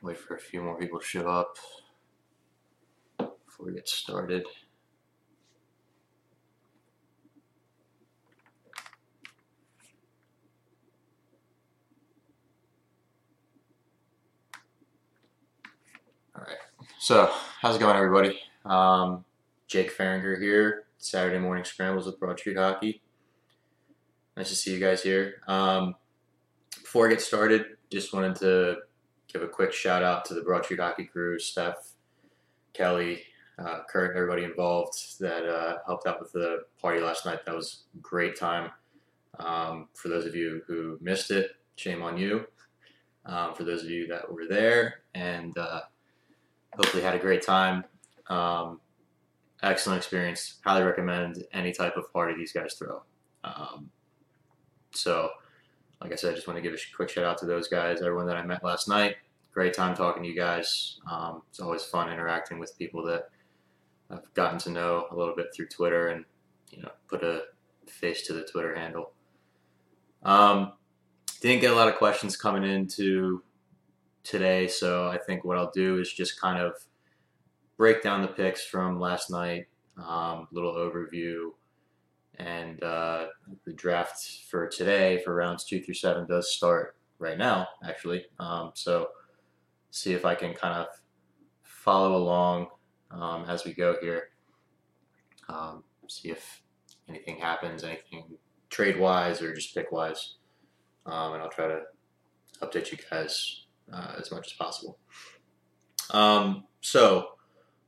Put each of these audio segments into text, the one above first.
Wait for a few more people to show up before we get started. All right. So, how's it going, everybody? Um, Jake Farringer here. Saturday morning scrambles with Broad Street Hockey. Nice to see you guys here. Um, before I get started, just wanted to give a quick shout out to the Broad Street Hockey crew, Steph, Kelly, uh, Kurt, everybody involved that uh, helped out with the party last night. That was a great time. Um, for those of you who missed it, shame on you. Um, for those of you that were there and uh, hopefully had a great time, um, excellent experience. Highly recommend any type of party these guys throw. Um, so, like I said, I just want to give a quick shout out to those guys, everyone that I met last night. Great time talking to you guys. Um, it's always fun interacting with people that I've gotten to know a little bit through Twitter and, you know, put a face to the Twitter handle. Um, didn't get a lot of questions coming into today, so I think what I'll do is just kind of break down the picks from last night, um, little overview, and uh, the draft for today for rounds two through seven does start right now, actually. Um, so see if I can kind of follow along um, as we go here. Um, see if anything happens, anything trade wise or just pick wise, um, and I'll try to update you guys uh, as much as possible. Um, so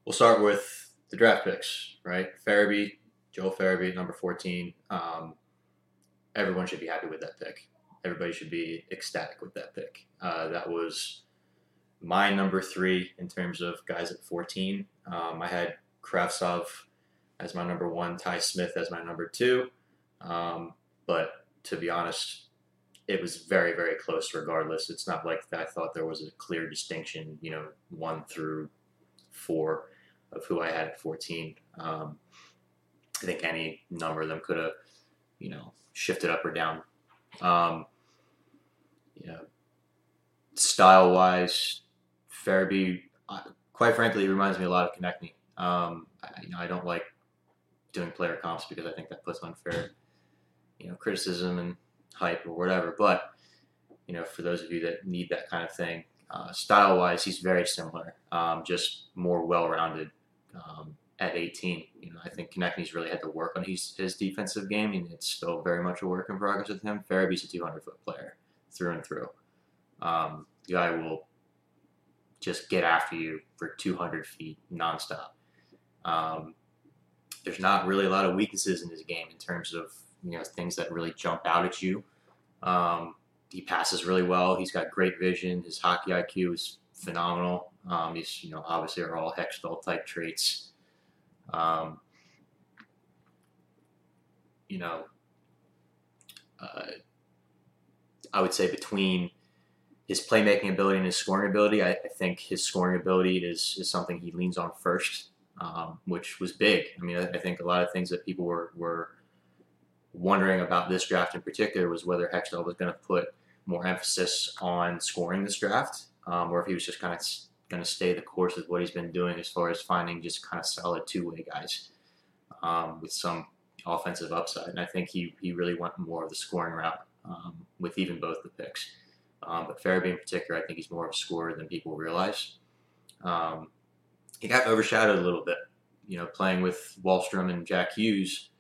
we'll start with the draft picks, right? Farabee Joel Farabee, number 14. Um, everyone should be happy with that pick. Everybody should be ecstatic with that pick. Uh, that was my number three in terms of guys at 14. Um, I had Kravtsov as my number one, Ty Smith as my number two. Um, but to be honest, it was very, very close regardless. It's not like I thought there was a clear distinction, you know, one through four of who I had at 14. Um, I think any number of them could have, you know, shifted up or down. Um, you know, style wise, Farabee, quite frankly, reminds me a lot of Konecny. Um, I, you know, I don't like doing player comps because I think that puts unfair, you know, criticism and hype or whatever. But you know, for those of you that need that kind of thing, uh, style wise, he's very similar, um, just more well rounded. Um, at 18. You know, I think Konecny's really had to work on his, his defensive game, and it's still very much a work in progress with him. Farabee's a 200 foot player through and through. Um, the guy will just get after you for 200 feet nonstop. Um, there's not really a lot of weaknesses in his game in terms of you know things that really jump out at you. Um, he passes really well. He's got great vision. His hockey IQ is phenomenal. Um, he's you know obviously are all Hextall type traits. Um, you know, uh, I would say between his playmaking ability and his scoring ability, I, I, think his scoring ability is, is something he leans on first, um, which was big. I mean, I, I, think a lot of things that people were, were wondering about this draft in particular was whether Hextall was going to put more emphasis on scoring this draft, um, or if he was just kind of going to stay the course with what he's been doing as far as finding just kind of solid two way guys um, with some offensive upside. And I think he, he really went more of the scoring route um, with even both the picks. Um, but Farabee in particular, I think he's more of a scorer than people realize. Um, he got overshadowed a little bit, you know, playing with Wahlstrom and Jack Hughes.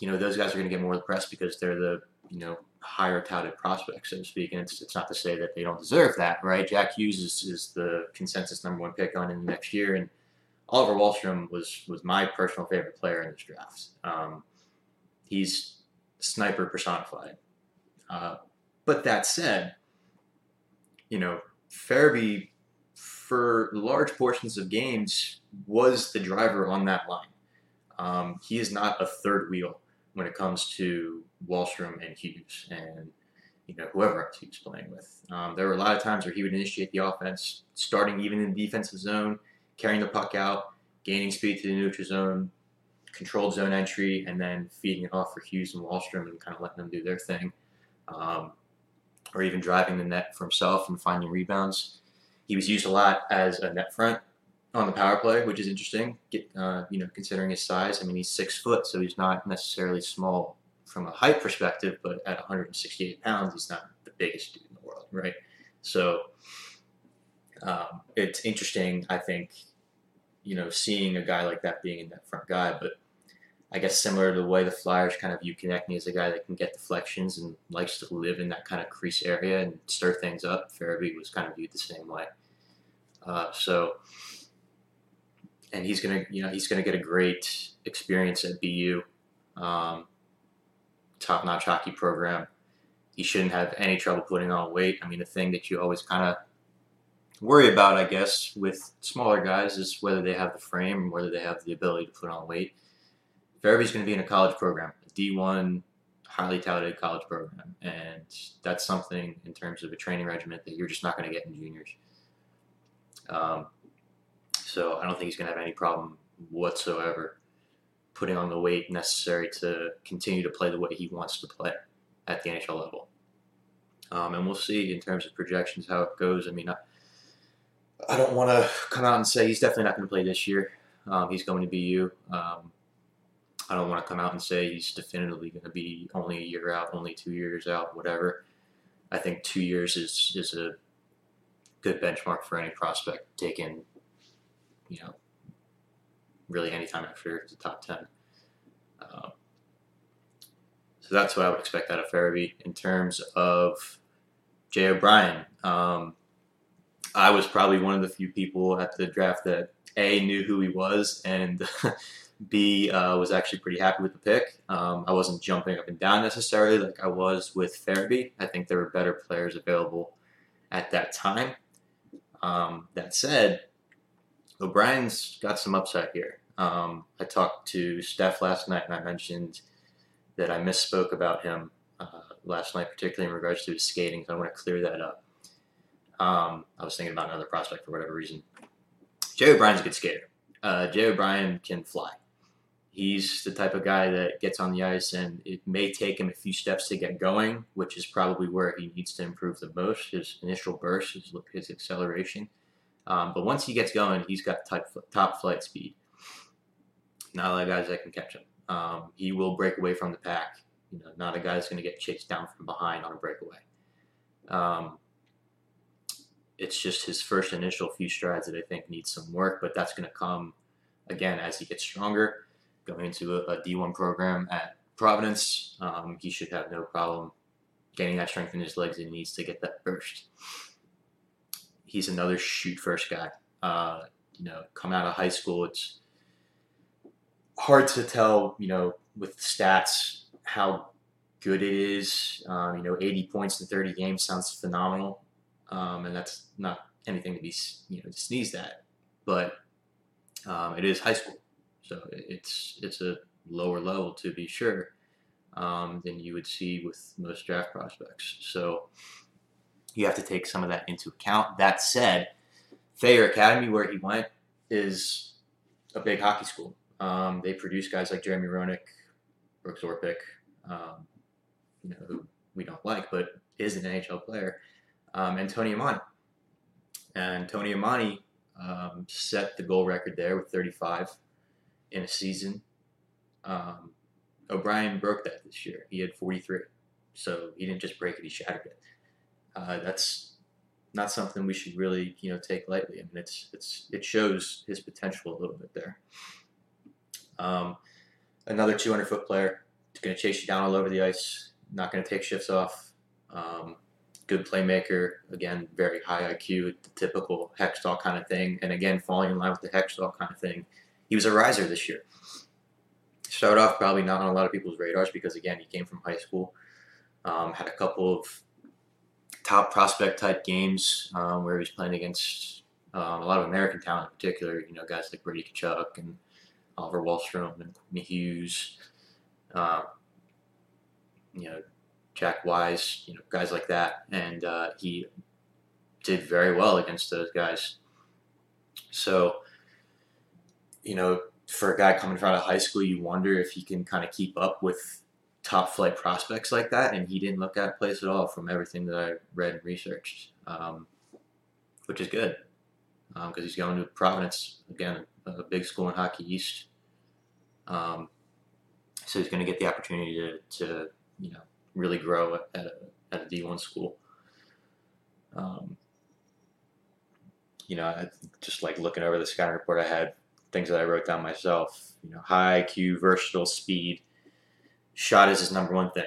You know, those guys are going to get more of the press because they're the, you know, higher touted prospects, so to speak. And it's, it's not to say that they don't deserve that, right? Jack Hughes is, is the consensus number one pick on in the next year, and Oliver Wahlstrom was was my personal favorite player in this draft. Um, he's sniper personified. Uh, but that said, you know, Farabee for large portions of games was the driver on that line. Um, he is not a third wheel when it comes to Wahlstrom and Hughes and you know whoever else he was playing with. Um, there were a lot of times where he would initiate the offense, starting even in the defensive zone, carrying the puck out, gaining speed to the neutral zone, controlled zone entry, and then feeding it off for Hughes and Wahlstrom and kind of letting them do their thing, um, or even driving the net for himself and finding rebounds. He was used a lot as a net front on the power play, which is interesting. Get, uh, you know, considering his size. I mean, he's six foot, so he's not necessarily small from a height perspective, but at 168 pounds, he's not the biggest dude in the world, right? So um, it's interesting, I think, you know, seeing a guy like that being in that front guy. But I guess similar to the way the Flyers kind of view Konecny as a guy that can get deflections and likes to live in that kind of crease area and stir things up, Farabee was kind of viewed the same way. Uh, so, and he's gonna, you know, he's gonna get a great experience at BU. Um, top notch hockey program. He shouldn't have any trouble putting on weight. I mean, the thing that you always kind of worry about, I guess, with smaller guys is whether they have the frame and whether they have the ability to put on weight. Farabee's going to be in a college program, a D1, highly touted college program, and that's something in terms of a training regiment that you're just not going to get in juniors. Um, so I don't think he's going to have any problem whatsoever putting on the weight necessary to continue to play the way he wants to play at the NHL level. Um, and we'll see in terms of projections how it goes. I mean, I, I don't want to come out and say he's definitely not going to play this year. Um, he's going to BU. Um, I don't want to come out and say he's definitively going to be only a year out, only two years out, whatever. I think two years is is a good benchmark for any prospect taken, you know, really anytime after the top 10. Um, so that's what I would expect out of Farabee. In terms of Jay O'Brien, um, I was probably one of the few people at the draft that A, knew who he was, and B, uh, was actually pretty happy with the pick. Um, I wasn't jumping up and down necessarily like I was with Farabee. I think there were better players available at that time. Um, that said, O'Brien's got some upside here. Um, I talked to Steph last night, and I mentioned that I misspoke about him uh, last night, particularly in regards to his skating. So I want to clear that up. Um, I was thinking about another prospect for whatever reason. Jay O'Brien's a good skater. Uh, Jay O'Brien can fly. He's the type of guy that gets on the ice, and it may take him a few steps to get going, which is probably where he needs to improve the most. His initial burst, his, his acceleration. Um, but once he gets going, he's got top, top flight speed. Not a lot of guys that can catch him. Um, he will break away from the pack. You know, not a guy that's going to get chased down from behind on a breakaway. Um, it's just his first initial few strides that I think needs some work, but that's going to come again as he gets stronger. Going into a a D1 program at Providence, um, he should have no problem getting that strength in his legs he needs to get that burst. He's another shoot first guy. Uh, you know, come out of high school, it's hard to tell, you know, with stats how good it is. Um, you know, 80 points in 30 games sounds phenomenal, um, and that's not anything to be you know to sneeze at. But um, it is high school, so it's it's a lower level to be sure um, than you would see with most draft prospects. So you have to take some of that into account. That said, Thayer Academy, where he went, is a big hockey school. Um, they produce guys like Jeremy Roenick, Brooks Orpik, um, you know, who we don't like, but is an NHL player, um, and Tony Amonte. And Tony Amonte um, set the goal record there with 35 in a season. Um, O'Brien broke that this year. He had 43. So he didn't just break it, he shattered it. Uh, that's not something we should really, you know, take lightly. I mean, it's it's it shows his potential a little bit there. Um, another 200 foot player, going to chase you down all over the ice, not going to take shifts off. Um, good playmaker. Again, very high IQ, the typical Hextall kind of thing. And again, falling in line with the Hextall kind of thing. He was a riser this year. Started off probably not on a lot of people's radars because again, he came from high school. Um, had a couple of top prospect type games um, where he was playing against um, a lot of American talent in particular. You know, guys like Brady Tkachuk and Oliver Wahlstrom and Quinn Hughes. Uh, you know, Jack Wise, you know, guys like that, and uh, he did very well against those guys. So, you know, for a guy coming out of high school, you wonder if he can kind of keep up with top flight prospects like that, and he didn't look out of place at all from everything that I read and researched, um, which is good because um, he's going to Providence again, a big school in Hockey East. Um, so he's going to get the opportunity to, to you know really grow at a, at a D1 school. Um, you know, I, just like looking over the scouting report, I had things that I wrote down myself. You know, high IQ, versatile, speed. Shot is his number one thing.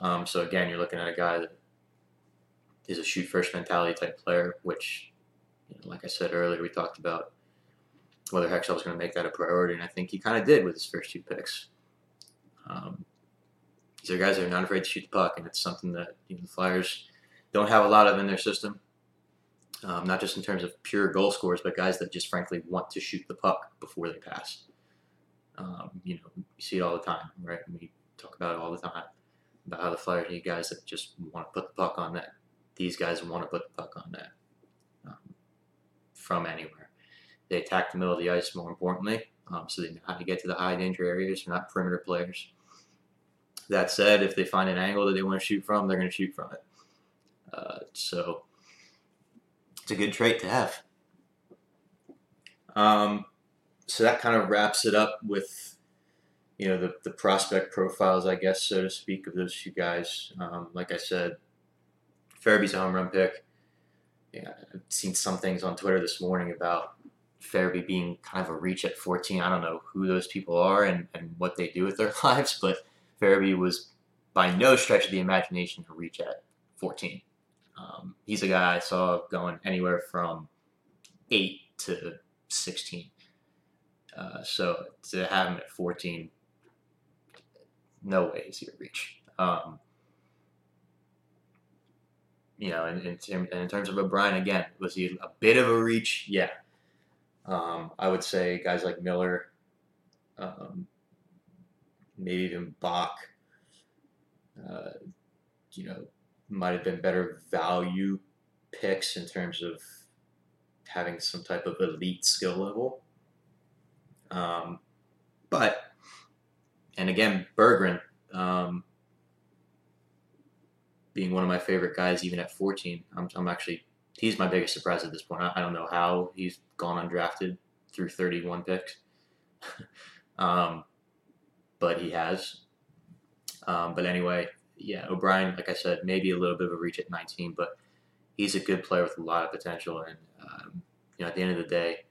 Um, so again, you're looking at a guy that is a shoot first mentality type player, which, you know, like I said earlier, we talked about whether Hextall was going to make that a priority, and I think he kind of did with his first two picks. Um, these are guys that are not afraid to shoot the puck, and it's something that you know, the Flyers don't have a lot of in their system. Um, not just in terms of pure goal scorers, but guys that just frankly want to shoot the puck before they pass. Um, you know, you see it all the time, right? We talk about it all the time about how the Flyers need guys that just want to put the puck on net. These guys want to put the puck on net um, from anywhere. They attack the middle of the ice more importantly, um, so they know how to get to the high danger areas. They're not perimeter players. That said, if they find an angle that they want to shoot from, they're going to shoot from it. Uh, so it's a good trait to have. Um, so that kind of wraps it up with, you know, the, the prospect profiles, I guess, so to speak, of those two guys. Um, like I said, Farabee's a home run pick. Yeah, I've seen some things on Twitter this morning about Farabee being kind of a reach at 14. I don't know who those people are and, and what they do with their lives, but Farabee was by no stretch of the imagination a reach at 14. Um, he's a guy I saw going anywhere from 8 to 16. Uh, so to have him at 14, no way is he a reach. Um, you know, in, in, in, terms of O'Brien, again, was he a bit of a reach? Yeah. Um, I would say guys like Miller, um, maybe even Bach, uh, you know, might have been better value picks in terms of having some type of elite skill level. Um, but, and again, Berggren, um, being one of my favorite guys, even at 14, I'm, I'm actually, he's my biggest surprise at this point. I, I don't know how he's gone undrafted through 31 picks. um, but he has. Um, but anyway, yeah, O'Brien, like I said, maybe a little bit of a reach at 19, but he's a good player with a lot of potential. And um, you know, at the end of the day,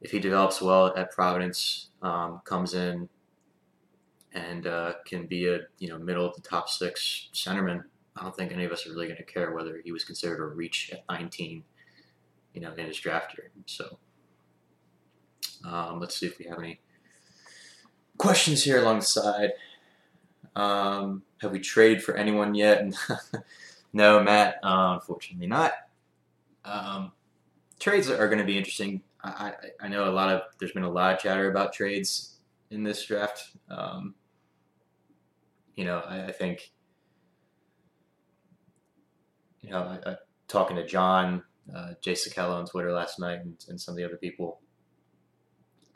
if he develops well at Providence, um, comes in and uh, can be a you know middle of the top six centerman, I don't think any of us are really going to care whether he was considered a reach at 19, you know, in his draft year. So um, let's see if we have any questions here along the side. Um, have we traded for anyone yet? no, Matt. Uh, unfortunately, not. Um, trades are going to be interesting. I, I, I, know a lot of there's been a lot of chatter about trades in this draft. Um, you know, I, I, think you know, I, talking to John, uh, Jay Sakella on Twitter last night, and, and some of the other people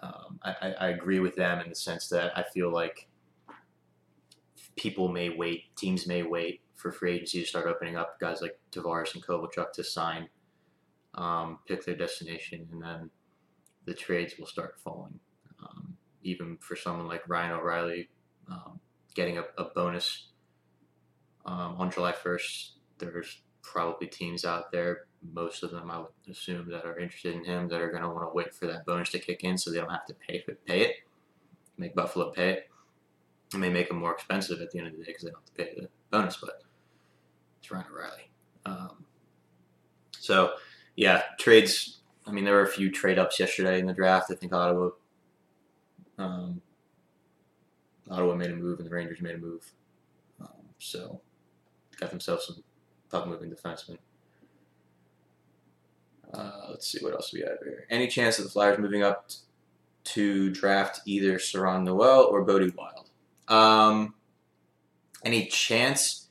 um, I, I agree with them in the sense that I feel like people may wait, teams may wait for free agency to start opening up. Guys like Tavares and Kovalchuk to sign, um, pick their destination, and then the trades will start falling. Um, even for someone like Ryan O'Reilly, um, getting a, a bonus um, on July 1st, there's probably teams out there most of them I would assume that are interested in him that are going to want to wait for that bonus to kick in so they don't have to pay pay it, make Buffalo pay it. It may make them more expensive at the end of the day because they don't have to pay the bonus, but it's Ryan O'Reilly. Um, so, yeah, trades. I mean, there were a few trade ups yesterday in the draft. I think Ottawa, um, Ottawa made a move and the Rangers made a move. Um, so, got themselves some puck moving defensemen. Uh, let's see what else we have here. Any chance of the Flyers moving up t- to draft either Serron Noel or Bode Wilde? Um, any chance?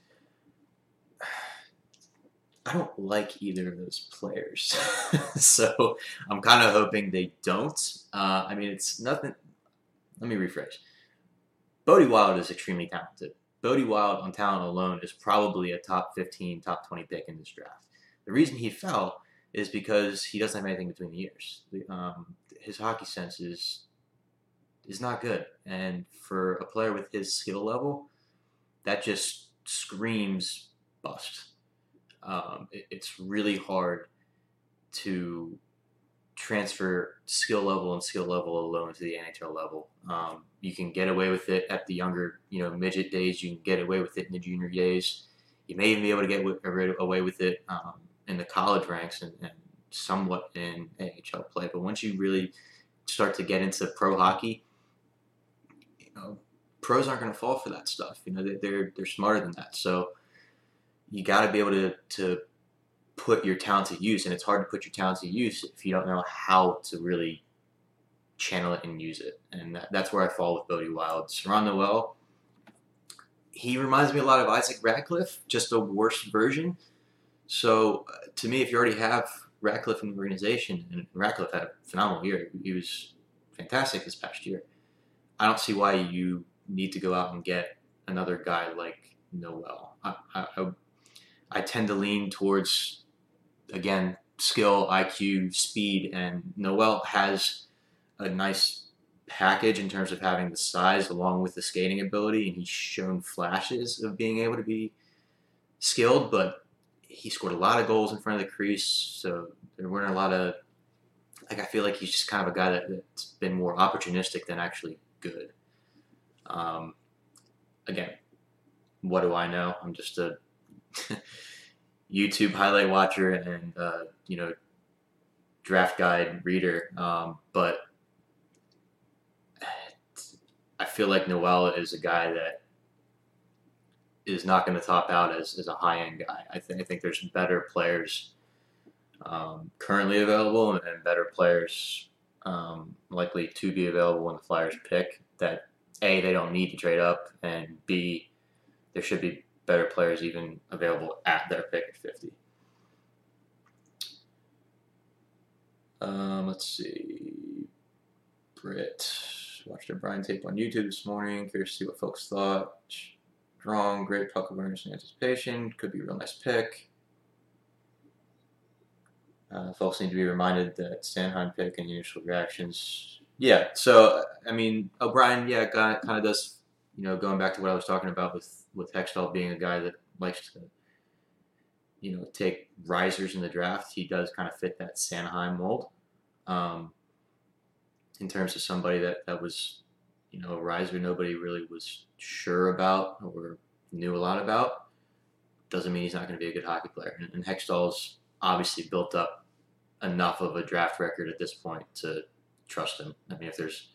I don't like either of those players, so I'm kind of hoping they don't. Uh, I mean, it's nothing. Let me rephrase. Bode Wilde is extremely talented. Bode Wilde on talent alone is probably a top 15, top 20 pick in this draft. The reason he fell is because he doesn't have anything between the years. Um, his hockey sense is is not good, and for a player with his skill level, that just screams bust. Um, it, it's really hard to transfer skill level and skill level alone to the NHL level. Um, you can get away with it at the younger, you know, midget days. You can get away with it in the junior days. You may even be able to get away with it um, in the college ranks and, and somewhat in AHL play. But once you really start to get into pro hockey, you know, pros aren't going to fall for that stuff. You know, they're they're smarter than that. So you got to be able to to put your talent to use, and it's hard to put your talent to use if you don't know how to really channel it and use it. And that, that's where I fall with Bode Wilde. Serron Noel, he reminds me a lot of Isaac Ratcliffe, just a worse version. So uh, to me, if you already have Ratcliffe in the organization, and Ratcliffe had a phenomenal year, he was fantastic this past year. I don't see why you need to go out and get another guy like Noel. I, I, I tend to lean towards, again, skill, IQ, speed, and Noel has a nice package in terms of having the size along with the skating ability, and he's shown flashes of being able to be skilled, but he scored a lot of goals in front of the crease, so there weren't a lot of like I feel like he's just kind of a guy that, that's been more opportunistic than actually good. Um, again, what do I know? I'm just a YouTube highlight watcher and uh, you know draft guide reader, um, but I feel like Noel is a guy that is not going to top out as, as a high end guy. I, th- I think there's better players um, currently available and, and better players um, likely to be available when the Flyers pick that A, they don't need to trade up, and B, there should be better players even available at their pick at 50. Um, let's see. Britt. Watched a Brian tape on YouTube this morning. Curious to see what folks thought. Strong, great puck awareness and anticipation. Could be a real nice pick. Uh, folks need to be reminded that Sanheim pick and initial reactions. Yeah, so I mean O'Brien, yeah, kind of does. You know, going back to what I was talking about with with Hextall being a guy that likes to, you know, take risers in the draft. He does kind of fit that Sanheim mold. Um, in terms of somebody that, that was, you know, a riser nobody really was sure about or knew a lot about, doesn't mean he's not going to be a good hockey player. And, and Hextall's obviously built up enough of a draft record at this point to trust him. I mean, if there's,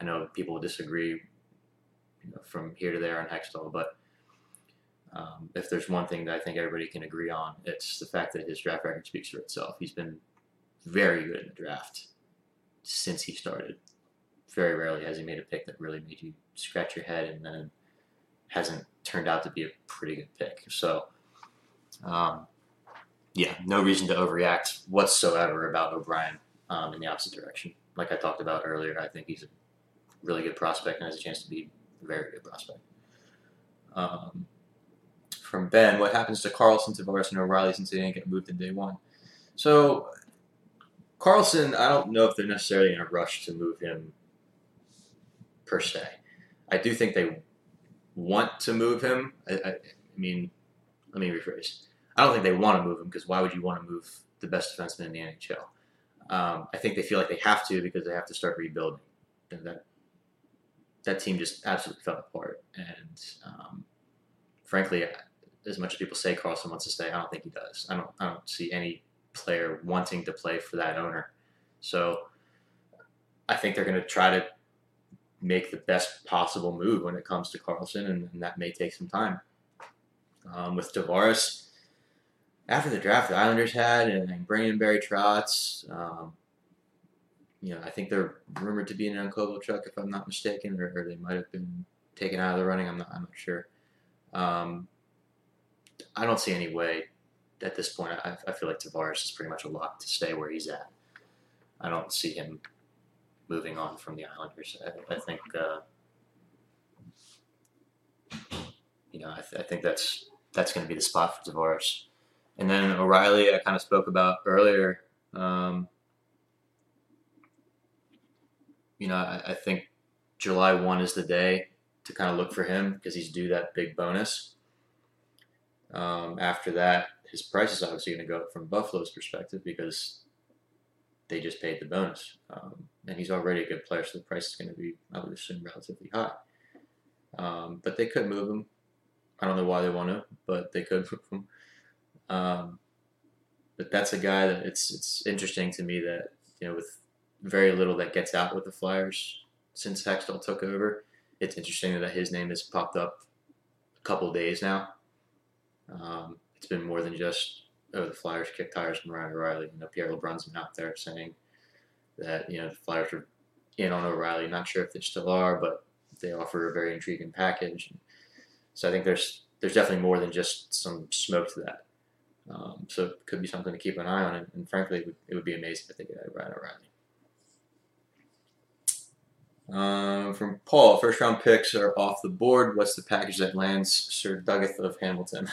I know people will disagree you know, from here to there on Hextall, but um, if there's one thing that I think everybody can agree on, it's the fact that his draft record speaks for itself. He's been very good in the draft since he started. Very rarely has he made a pick that really made you scratch your head and then hasn't turned out to be a pretty good pick. So, um, yeah, no reason to overreact whatsoever about O'Brien um, in the opposite direction. Like I talked about earlier, I think he's a really good prospect and has a chance to be a very good prospect. Um, from Ben, what happens to Karlsson, Tavares, and O'Reilly since they didn't get moved in day one? So Karlsson, I don't know if they're necessarily in a rush to move him per se. I do think they want to move him. I, I, I mean, let me rephrase. I don't think they want to move him because why would you want to move the best defenseman in the NHL? Um, I think they feel like they have to because they have to start rebuilding. And that that team just absolutely fell apart. And um, frankly, as much as people say Karlsson wants to stay, I don't think he does. I don't. I don't see any player wanting to play for that owner. So I think they're going to try to make the best possible move when it comes to Karlsson, and, and that may take some time. Um, with Tavares, after the draft the Islanders had, and, and bringing in Barry Trotz, um, you know, I think they're rumored to be in on Kovalchuk, if I'm not mistaken, or, or, they might have been taken out of the running. I'm not. I'm not sure. Um, I don't see any way at this point. I, I feel like Tavares is pretty much a lock to stay where he's at. I don't see him moving on from the Islanders. I, I think, uh, you know, I, th- I, think that's that's going to be the spot for Tavares. And then O'Reilly, I kind of spoke about earlier. Um, you know, I, I think July 1 is the day to kind of look for him because he's due that big bonus. Um, after that, his price is obviously going to go up from Buffalo's perspective because they just paid the bonus. Um, and he's already a good player, so the price is going to be, I would assume, relatively high. Um, but they could move him. I don't know why they want to, but they could move him. Um, but that's a guy that it's it's interesting to me that you know with very little that gets out with the Flyers since Hextall took over. It's interesting that his name has popped up a couple days now. Um, it's been more than just oh the Flyers kick tires from Ryan O'Reilly. You know Pierre LeBrun's been out there saying that you know the Flyers are in on O'Reilly. Not sure if they still are, but they offer a very intriguing package. So I think there's there's definitely more than just some smoke to that. Um, so it could be something to keep an eye on, and, and frankly, it would, it would, be amazing if they get Ryan O'Reilly. Um, from Paul, first round picks are off the board. What's the package that lands Sir Duggeth of Hamilton?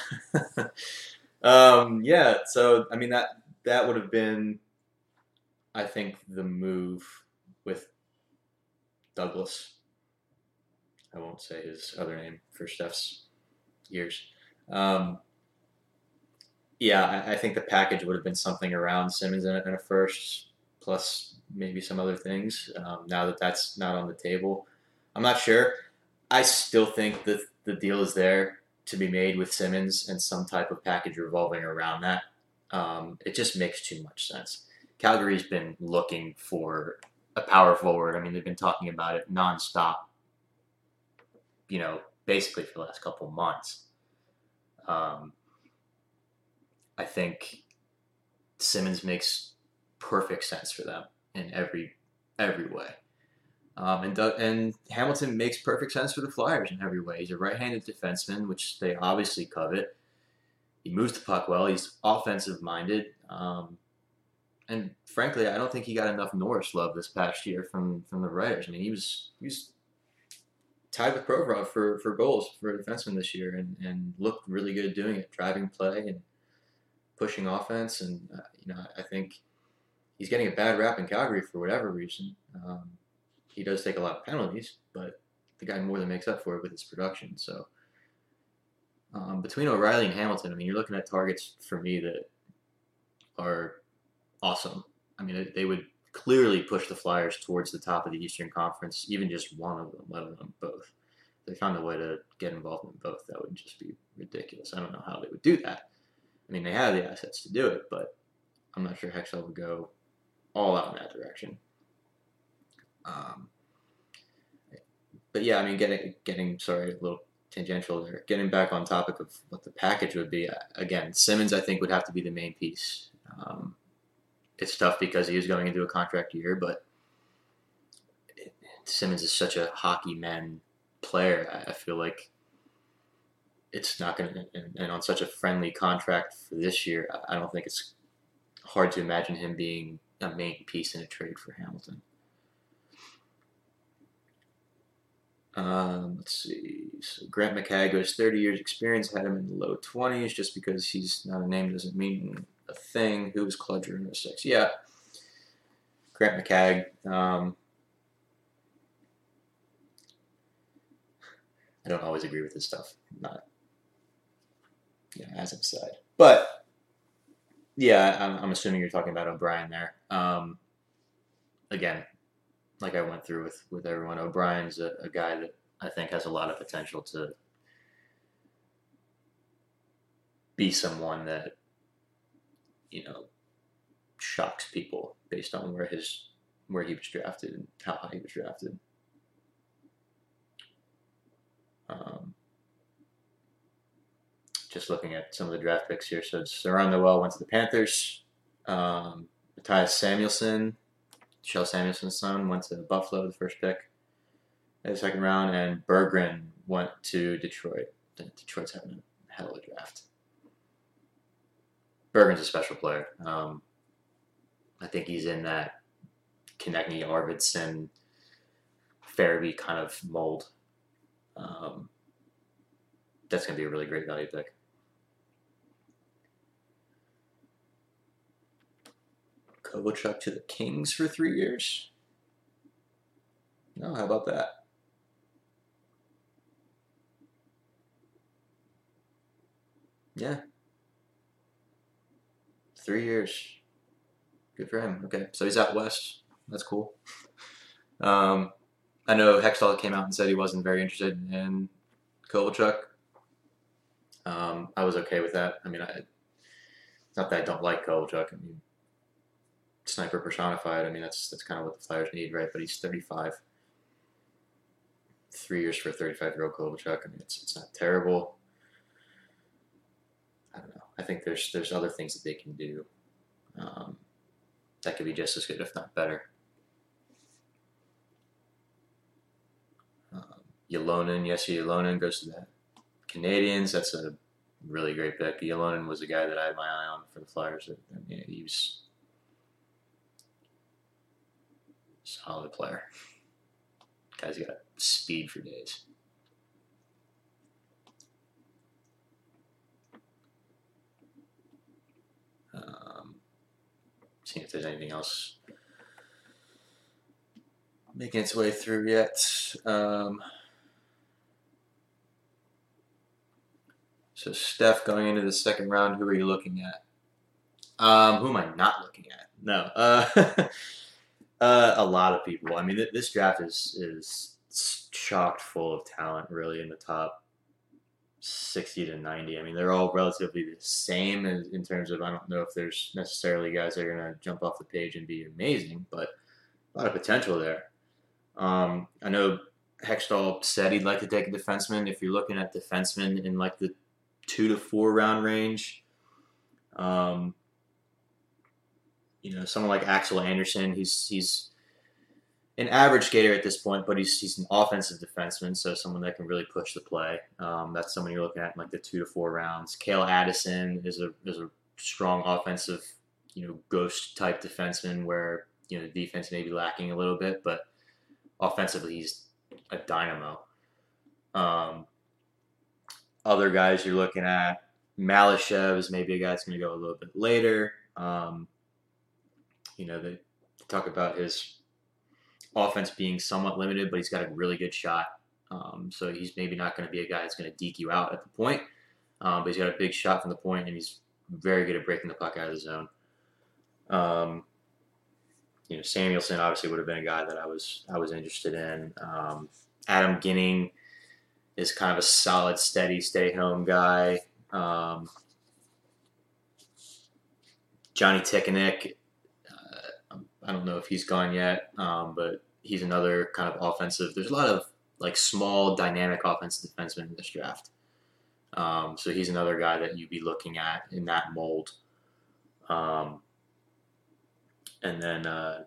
um, yeah, so I mean that that would have been, I think, the move with Douglas. I won't say his other name for Steph's years. Um, yeah, I, I, think the package would have been something around Simmonds in in a first, plus maybe some other things. Um, now that that's not on the table, I'm not sure. I still think that the deal is there to be made with Simmonds and some type of package revolving around that. Um, it just makes too much sense. Calgary's been looking for a power forward. I mean, they've been talking about it nonstop, you know, basically for the last couple months. Um, I think Simmonds makes perfect sense for them in every every way. Um, and and Hamilton makes perfect sense for the Flyers in every way. He's a right-handed defenseman, which they obviously covet. He moves the puck well. He's offensive-minded, um, and frankly, I don't think he got enough Norris love this past year from from the writers. I mean, he was he was tied with Provorov for, for goals for a defenseman this year, and, and looked really good doing it, driving play and pushing offense. And uh, you know, I think he's getting a bad rap in Calgary for whatever reason. Um, he does take a lot of penalties, but the guy more than makes up for it with his production. So um, between O'Reilly and Hamilton, I mean, you're looking at targets for me that are awesome. I mean, they would clearly push the Flyers towards the top of the Eastern Conference, even just one of them, let alone both. If they found a way to get involved in both, that would just be ridiculous. I don't know how they would do that. I mean, they have the assets to do it, but I'm not sure Hextall would go all out in that direction. Um, but yeah, I mean, getting getting sorry, a little tangential there. Getting back on topic of what the package would be. Again, Simmonds I think, would have to be the main piece. Um, it's tough because he is going into a contract year, but it, Simmonds is such a hockey man player. I, feel like it's not going to, and, on such a friendly contract for this year, I don't think it's hard to imagine him being a main piece in a trade for Hamilton. Um, let's see. So Grant McCagg 30 years experience, had him in the low 20s. Just because he's not a name doesn't mean a thing. Who was Cludger in the six? Yeah. Grant McCagg. Um, I don't always agree with his stuff. Not you know, as an aside. But yeah, I'm, I'm assuming you're talking about O'Brien there. Um, again, like I went through with, with everyone, O'Brien's a, a guy that I think has a lot of potential to be someone that you know shocks people based on where his where he was drafted and how high he was drafted. Um, just looking at some of the draft picks here. So Serron Noel went to the Panthers. Um, Mattias Samuelsson, Kjell Samuelsson's son, went to Buffalo, with the first pick in the second round, and Berggren went to Detroit. Detroit's having a hell of a draft. Berggren's a special player. Um, I think he's in that Konecny, Arvidsson, Farabee kind of mold. Um, that's going to be a really great value pick. Kovalchuk to the Kings for three years. No, how about that? Yeah. Three years. Good for him. Okay, so he's out west. That's cool. Um, I know Hextall came out and said he wasn't very interested in Kovalchuk. Um, I was okay with that. I mean, I, not that I don't like Kovalchuk. I mean, sniper personified. I mean, that's that's kind of what the Flyers need, right? But he's 35. Three years for a 35 year old Kovalchuk. I mean, it's, it's not terrible. I don't know. I think there's there's other things that they can do um, that could be just as good, if not better. Um, Ylonen, yes, Ylonen goes to the Canadiens. That's a really great pick. Ylonen was a guy that I had my eye on for the Flyers. I mean, he was solid player. Guy's got speed for days. Um, seeing if there's anything else making its way through yet. Um, so Steph going into the second round, who are you looking at? Um, who am I not looking at? No. Uh, Uh, a lot of people. I mean, th- this draft is is chocked full of talent, really, in the top sixty to ninety. I mean, they're all relatively the same in, terms of. I don't know if there's necessarily guys that are going to jump off the page and be amazing, but a lot of potential there. Um, I know Hextall said he'd like to take a defenseman. If you're looking at defensemen in like the two to four round range, um, you know, someone like Axel Andersson. he's he's an average skater at this point, but he's he's an offensive defenseman, so someone that can really push the play. Um, that's someone you're looking at in like the two to four rounds. Kale Addison is a is a strong offensive, you know, ghost type defenseman where you know the defense may be lacking a little bit, but offensively he's a dynamo. Um, other guys you're looking at, Malyshev is maybe a guy that's going to go a little bit later. Um, you know, they talk about his offense being somewhat limited, but he's got a really good shot. Um, so he's maybe not going to be a guy that's going to deke you out at the point, um, but he's got a big shot from the point, and he's very good at breaking the puck out of the zone. Um, you know, Samuelsson obviously would have been a guy that I was I was interested in. Um, Adam Ginning is kind of a solid, steady, stay home guy. Um, Johnny Tychonick I don't know if he's gone yet, um, but he's another kind of offensive. There's a lot of like small, dynamic offensive defensemen in this draft. Um, so he's another guy that you'd be looking at in that mold. Um, and then uh,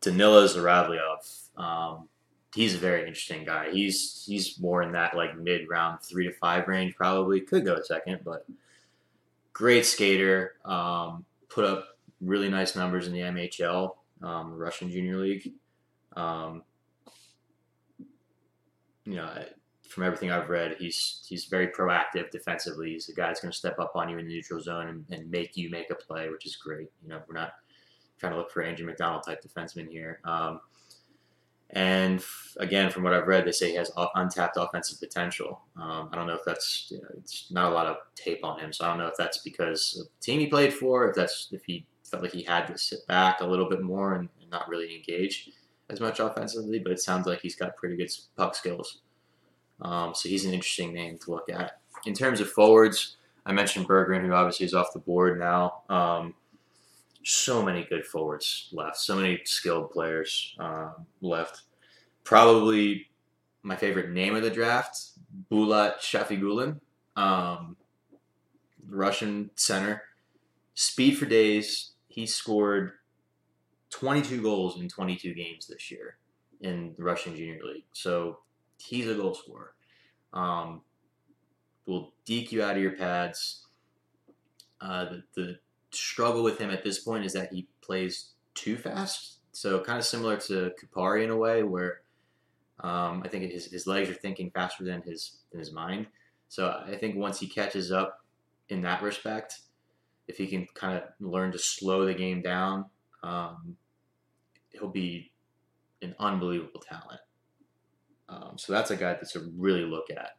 Danila Zhuravlyov. Um, he's a very interesting guy. He's he's more in that like mid round three to five range. Probably could go second, but great skater. Um, put up really nice numbers in the MHL um, Russian Junior League. Um, you know, from everything I've read, he's he's very proactive defensively. He's a guy that's going to step up on you in the neutral zone and, and, make you make a play, which is great. You know, we're not trying to look for Andrew MacDonald type defenseman here. Um, and f- again, from what I've read, they say he has untapped offensive potential. Um, I don't know if that's you know, it's not a lot of tape on him, so I don't know if that's because of the team he played for, if that's if he felt like he had to sit back a little bit more and, and not really engage as much offensively, but it sounds like he's got pretty good puck skills. Um, so he's an interesting name to look at. In terms of forwards, I mentioned Berggren, who obviously is off the board now. Um, so many good forwards left, so many skilled players uh, left. Probably my favorite name of the draft, Bulat Shafigulin, um, Russian center. Speed for days. He scored 22 goals in 22 games this year in the Russian Junior League. So he's a goal scorer. Um, will deke you out of your pads. Uh, the, the struggle with him at this point is that he plays too fast. So kind of similar to Kupari in a way, where um, I think his, his legs are thinking faster than his than his mind. So I think once he catches up in that respect, if he can kind of learn to slow the game down, um, he'll be an unbelievable talent. Um, so that's a guy that's a really look at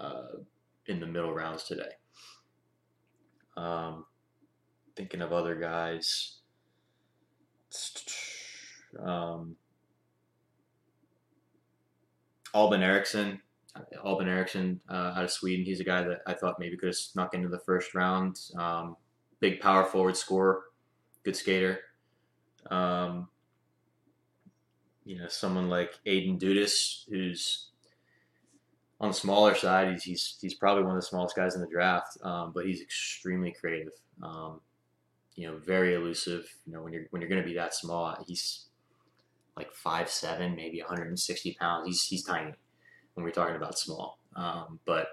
uh, in the middle rounds today. Um, thinking of other guys. Um, Albin Albin Eriksson uh, out of Sweden. He's a guy that I thought maybe could have snuck into the first round. Um, big power forward scorer, good skater. Um, you know, someone like Aiden Dudas, who's on the smaller side. He's, he's, he's probably one of the smallest guys in the draft, um, but he's extremely creative. Um, you know, very elusive. You know, when you're when you're going to be that small, he's like five seven, maybe 160 pounds. He's he's tiny when we're talking about small, um, but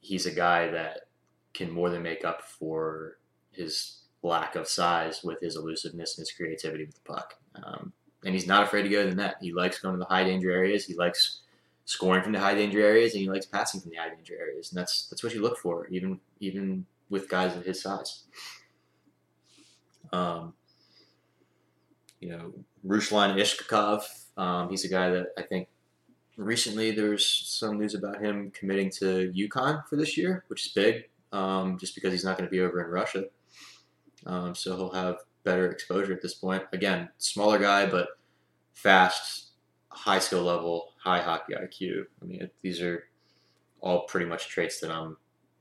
he's a guy that can more than make up for his lack of size with his elusiveness and his creativity with the puck. Um, and he's not afraid to go to the net. He likes going to the high danger areas. He likes scoring from the high danger areas, and he likes passing from the high danger areas. And that's that's what you look for, even even with guys of his size. Um, you know, Ruslan Iskhakov. Um, he's a guy that I think recently there's some news about him committing to UConn for this year, which is big, um, just because he's not going to be over in Russia. Um, so he'll have better exposure at this point. Again, smaller guy, but fast, high skill level, high hockey IQ. I mean, these are all pretty much traits that I'm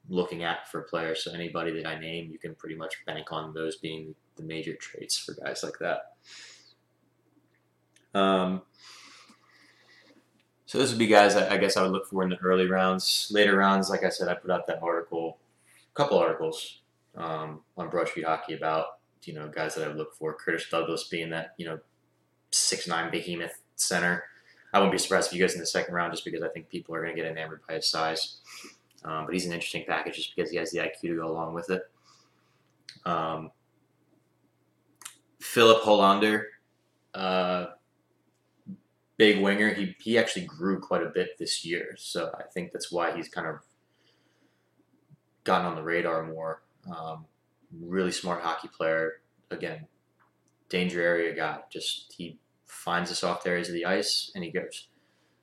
looking at for players. So anybody that I name, you can pretty much bank on those being the major traits for guys like that. Um, so those would be guys I guess I would look for in the early rounds. Later rounds, like I said, I put out that article, a couple articles um, on Broad Street Hockey about you know guys that I would look for. Curtis Douglas being that you know six nine behemoth center. I wouldn't be surprised if you guys in the second round, just because I think people are going to get enamored by his size. Um, but he's an interesting package just because he has the IQ to go along with it. Um, Filip Hallander, uh, big winger. He he actually grew quite a bit this year, so I think that's why he's kind of gotten on the radar more. Um, really smart hockey player. Again, danger area guy. Just he finds the soft areas of the ice and he goes.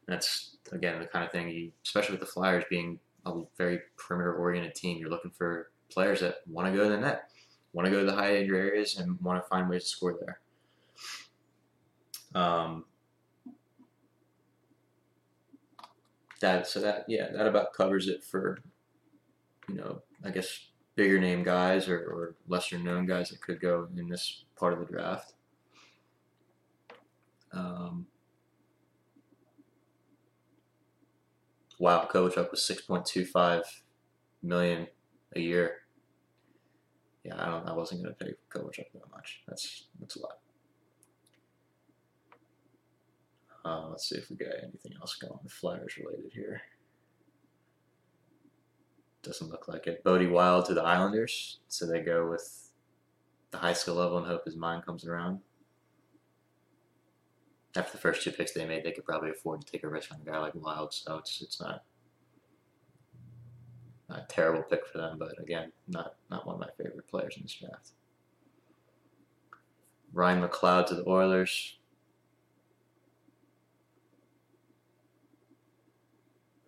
And that's again the kind of thing, you, especially with the Flyers being a very perimeter oriented team. You're looking for players that want to go to the net, want to go to the high danger areas, and want to find ways to score there. Um, that so that yeah that about covers it for you know I guess bigger name guys or, or lesser known guys that could go in this part of the draft. Um, wow, six point two five million a year. Yeah, I don't. I wasn't going to pay Kovalchuk that much. That's that's a lot. Uh, let's see if we got anything else going Flyers related here. Doesn't look like it. Bode Wilde to the Islanders, so they go with the high skill level and hope his mind comes around. After the first two picks they made, they could probably afford to take a risk on a guy like Wilde, so it's it's not not a terrible pick for them, but again, not not one of my favorite players in this draft. Ryan McLeod to the Oilers.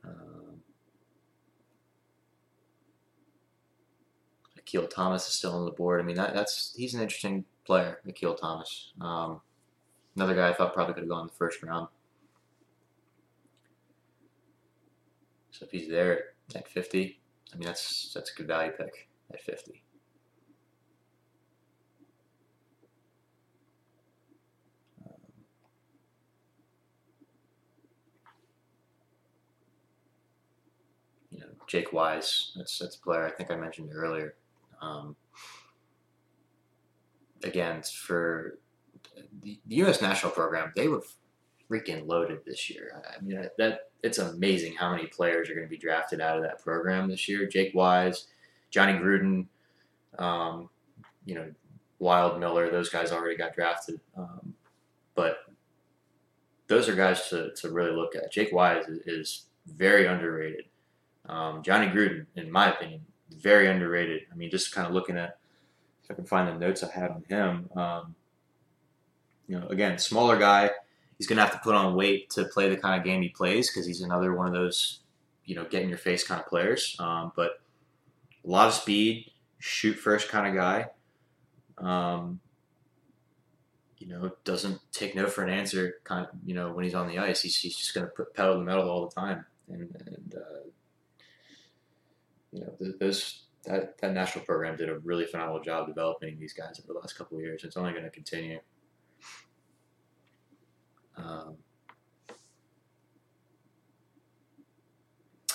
Um, Akil Thomas is still on the board. I mean, that, that's he's an interesting player, Akil Thomas. Um, another guy I thought probably could have gone in the first round. So if he's there at 50, I mean, that's that's a good value pick at 50. you know, Jake Wise, that's that's a player I think I mentioned earlier. Um, again, for the, U.S. national program, they were freaking loaded this year. I mean, that it's amazing how many players are going to be drafted out of that program this year. Jake Wise, Johnny Gruden, um, you know, Wilde Miller, those guys already got drafted. Um, but those are guys to, to really look at. Jake Wise is, is very underrated. Um, Johnny Gruden, in my opinion, very underrated. I mean, just kind of looking at if I can find the notes I had on him. Um, you know, again, smaller guy. He's going to have to put on weight to play the kind of game he plays because he's another one of those, you know, get in your face kind of players. Um, but a lot of speed, shoot first kind of guy. Um, you know, doesn't take no for an answer. Kind of, you know, when he's on the ice, he's, he's just going to put pedal to the metal all the time. And, and uh, you know, those that, that national program did a really phenomenal job developing these guys over the last couple of years. It's only going to continue. Um,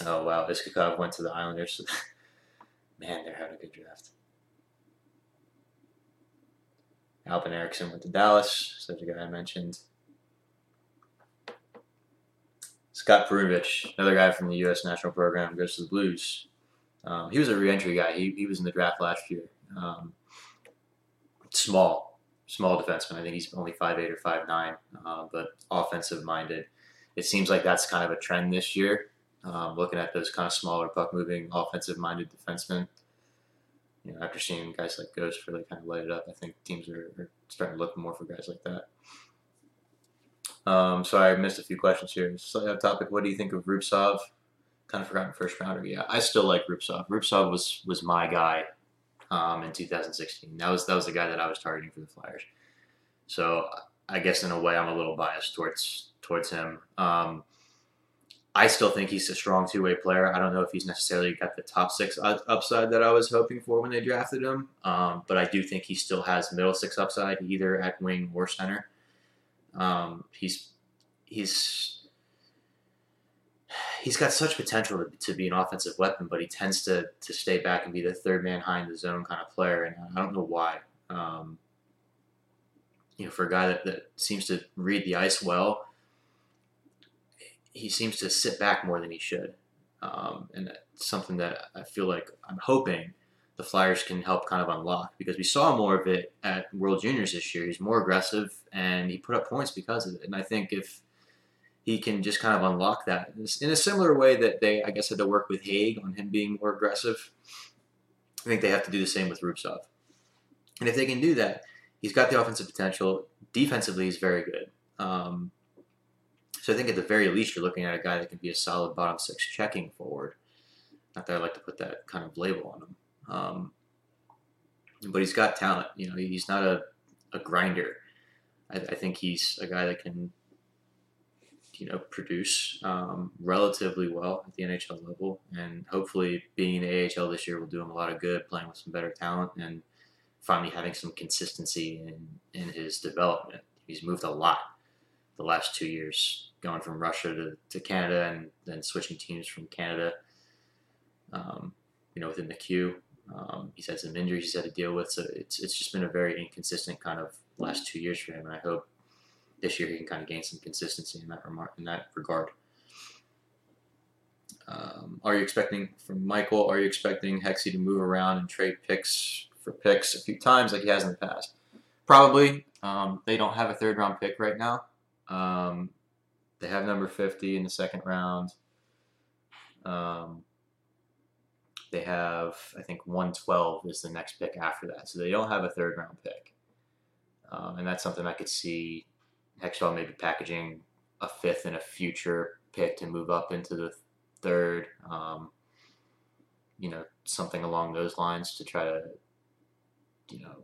oh wow, Iskhakov went to the Islanders. Man, they're having a good draft. Albin Eriksson went to Dallas, such a guy I mentioned. Scott Perunovich, another guy from the U.S. national program, goes to the Blues. Um, he was a reentry guy. He, he was in the draft last year. Um, small, small defenseman. I think he's only five eight or five nine, uh, but offensive minded. It seems like that's kind of a trend this year. Um, looking at those kind of smaller puck moving, offensive minded defensemen. You know, after seeing guys like Ghost really kind of light it up, I think teams are, are starting to look more for guys like that. Um, sorry, I missed a few questions here. Slightly off topic. What do you think of Rubtsov? Kind of forgotten first rounder. Yeah, I still like Rubtsov. Rubtsov was was my guy um, in 2016. That was that was the guy that I was targeting for the Flyers. So I guess in a way I'm a little biased towards towards him. Um, I still think he's a strong two way player. I don't know if he's necessarily got the top six upside that I was hoping for when they drafted him, um, but I do think he still has middle six upside, either at wing or center. Um, he's he's he's got such potential to, to, be an offensive weapon, but he tends to to stay back and be the third man high in the zone kind of player, and I don't know why. Um, you know, for a guy that, that seems to read the ice well, he seems to sit back more than he should, um, and something that I feel like I'm hoping the Flyers can help kind of unlock because we saw more of it at World Juniors this year. He's more aggressive and he put up points because of it, and I think if he can just kind of unlock that in a similar way that they, I guess, had to work with Hague on him being more aggressive. I think they have to do the same with Rubtsov. And if they can do that, he's got the offensive potential. Defensively, he's very good. Um, so I think at the very least, you're looking at a guy that can be a solid bottom six checking forward. Not that I like to put that kind of label on him. Um, but he's got talent. You know, he's not a, a grinder. I, I think he's a guy that can you know produce um, relatively well at the NHL level, and hopefully being in the AHL this year will do him a lot of good, playing with some better talent and finally having some consistency in in his development. He's moved a lot the last two years, going from Russia to, to Canada and then switching teams from Canada. Um, you know, within the queue, um, he's had some injuries he's had to deal with, so it's it's just been a very inconsistent kind of last two years for him, and I hope this year he can kind of gain some consistency in that remark in that regard. Um, are you expecting from Michael? Are you expecting Hexy to move around and trade picks for picks a few times like he has in the past? Probably. Um, they don't have a third round pick right now. Um, they have number 50 in the second round. Um, they have, I think, 112 is the next pick after that. So they don't have a third round pick. Um, and that's something I could see Hextall may be packaging a fifth and a future pick to move up into the third. Um, you know, something along those lines to try to, you know,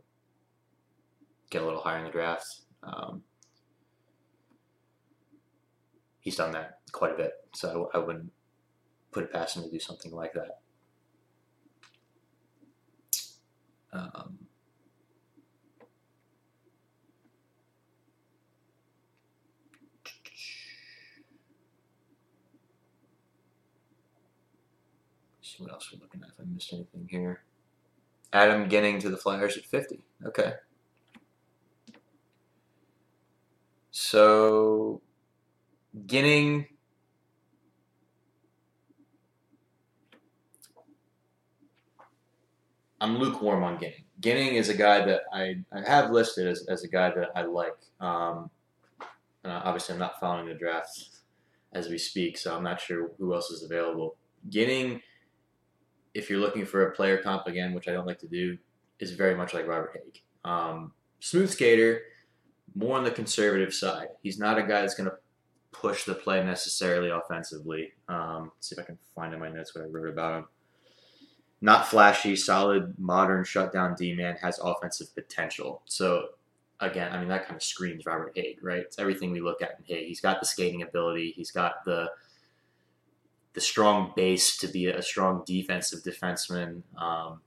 get a little higher in the draft. Um, he's done that quite a bit, so I, I wouldn't put it past him to do something like that. Um, see what else we're looking at. If I missed anything here. Adam Ginning to the Flyers at 50. Okay. So, Ginning. I'm lukewarm on Ginning. Ginning is a guy that I, I have listed as, as a guy that I like. Um, and obviously, I'm not following the draft as we speak, so I'm not sure who else is available. Ginning, if you're looking for a player comp again, which I don't like to do, is very much like Robert Hägg. Um, smooth skater, more on the conservative side. He's not a guy that's going to push the play necessarily offensively. Um, see if I can find in my notes what I wrote about him. Not flashy, solid, modern shutdown D man has offensive potential. So again, I mean that kind of screams Robert Hägg, right? It's everything we look at in Hägg. He's got the skating ability. He's got the the strong base to be a strong defensive defenseman. Um,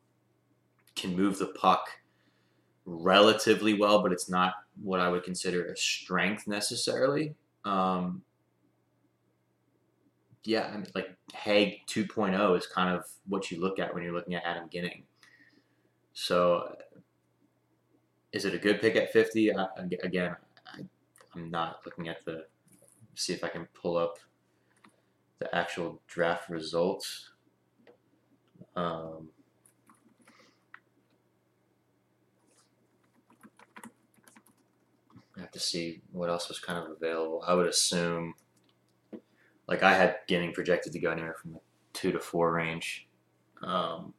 can move the puck relatively well, but it's not what I would consider a strength necessarily. Um, yeah, I mean, like Hägg 2.0 is kind of what you look at when you're looking at Adam Ginning. So, is it a good pick at 50? I, again, I, I'm not looking at the. See if I can pull up the actual draft results. Um, I have to see what else was kind of available. I would assume, like I had Ginning projected to go anywhere from the two to four range. Um,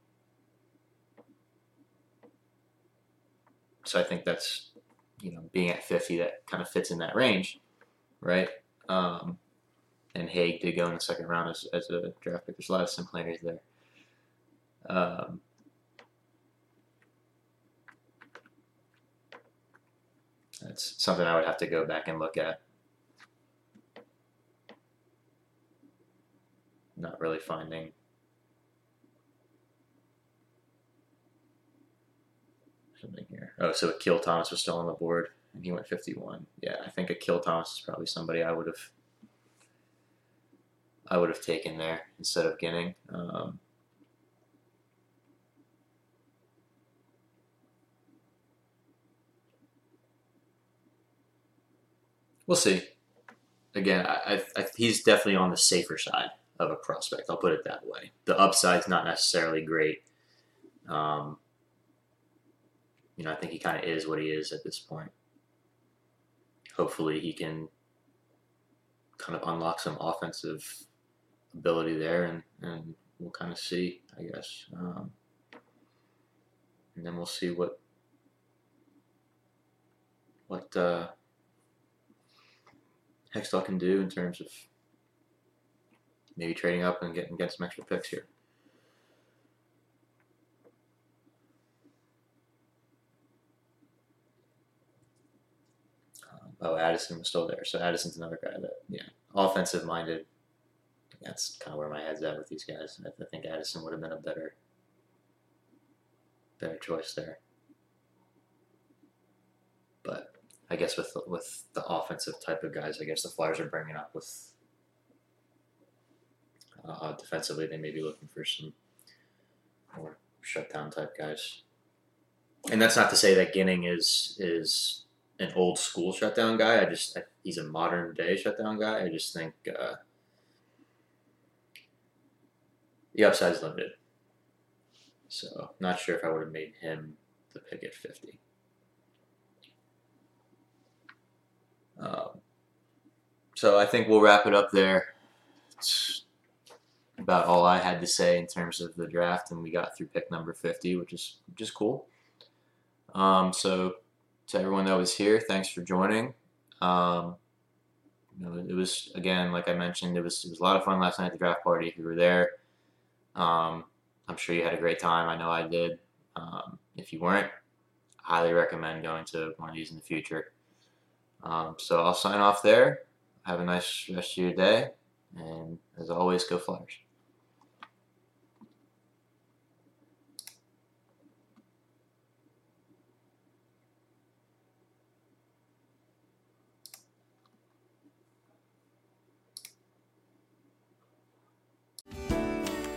so I think that's, you know, being at 50, that kind of fits in that range, right? Um, and Hägg did go in the second round as, as a draft pick. There's a lot of similarities there. Um, that's something I would have to go back and look at. Not really finding. Something here. Oh, so Akil Thomas was still on the board, and he went 51. Yeah, I think Akil Thomas is probably somebody I would have I would have taken there instead of Ginning. Um, we'll see. Again, I, I, he's definitely on the safer side of a prospect. I'll put it that way. The upside's not necessarily great. Um, you know, I think he kind of is what he is at this point. Hopefully, he can kind of unlock some offensive ability there, and, and we'll kind of see, I guess. Um, and then we'll see what what uh, Hextall can do in terms of maybe trading up and getting get some extra picks here. Um, oh, Addison was still there, so Addison's another guy that, yeah, offensive minded that's kind of where my head's at with these guys. I think Addison would have been a better, better choice there. But I guess with with the offensive type of guys, I guess the Flyers are bringing up with uh, defensively. They may be looking for some more shutdown type guys. And that's not to say that Ginning is is an old school shutdown guy. I just I, he's a modern day shutdown guy. I just think. Uh, the upside is limited. So not sure if I would have made him the pick at 50. Um, so I think we'll wrap it up there. It's about all I had to say in terms of the draft, and we got through pick number 50, which is just cool. Um, so to everyone that was here, thanks for joining. Um, you know, it was again, like I mentioned, it was it was a lot of fun last night at the draft party. If you were there, um, I'm sure you had a great time. I know I did. Um, if you weren't, highly recommend going to one of these in the future. Um, so I'll sign off there. Have a nice rest of your day. And as always, go Flyers.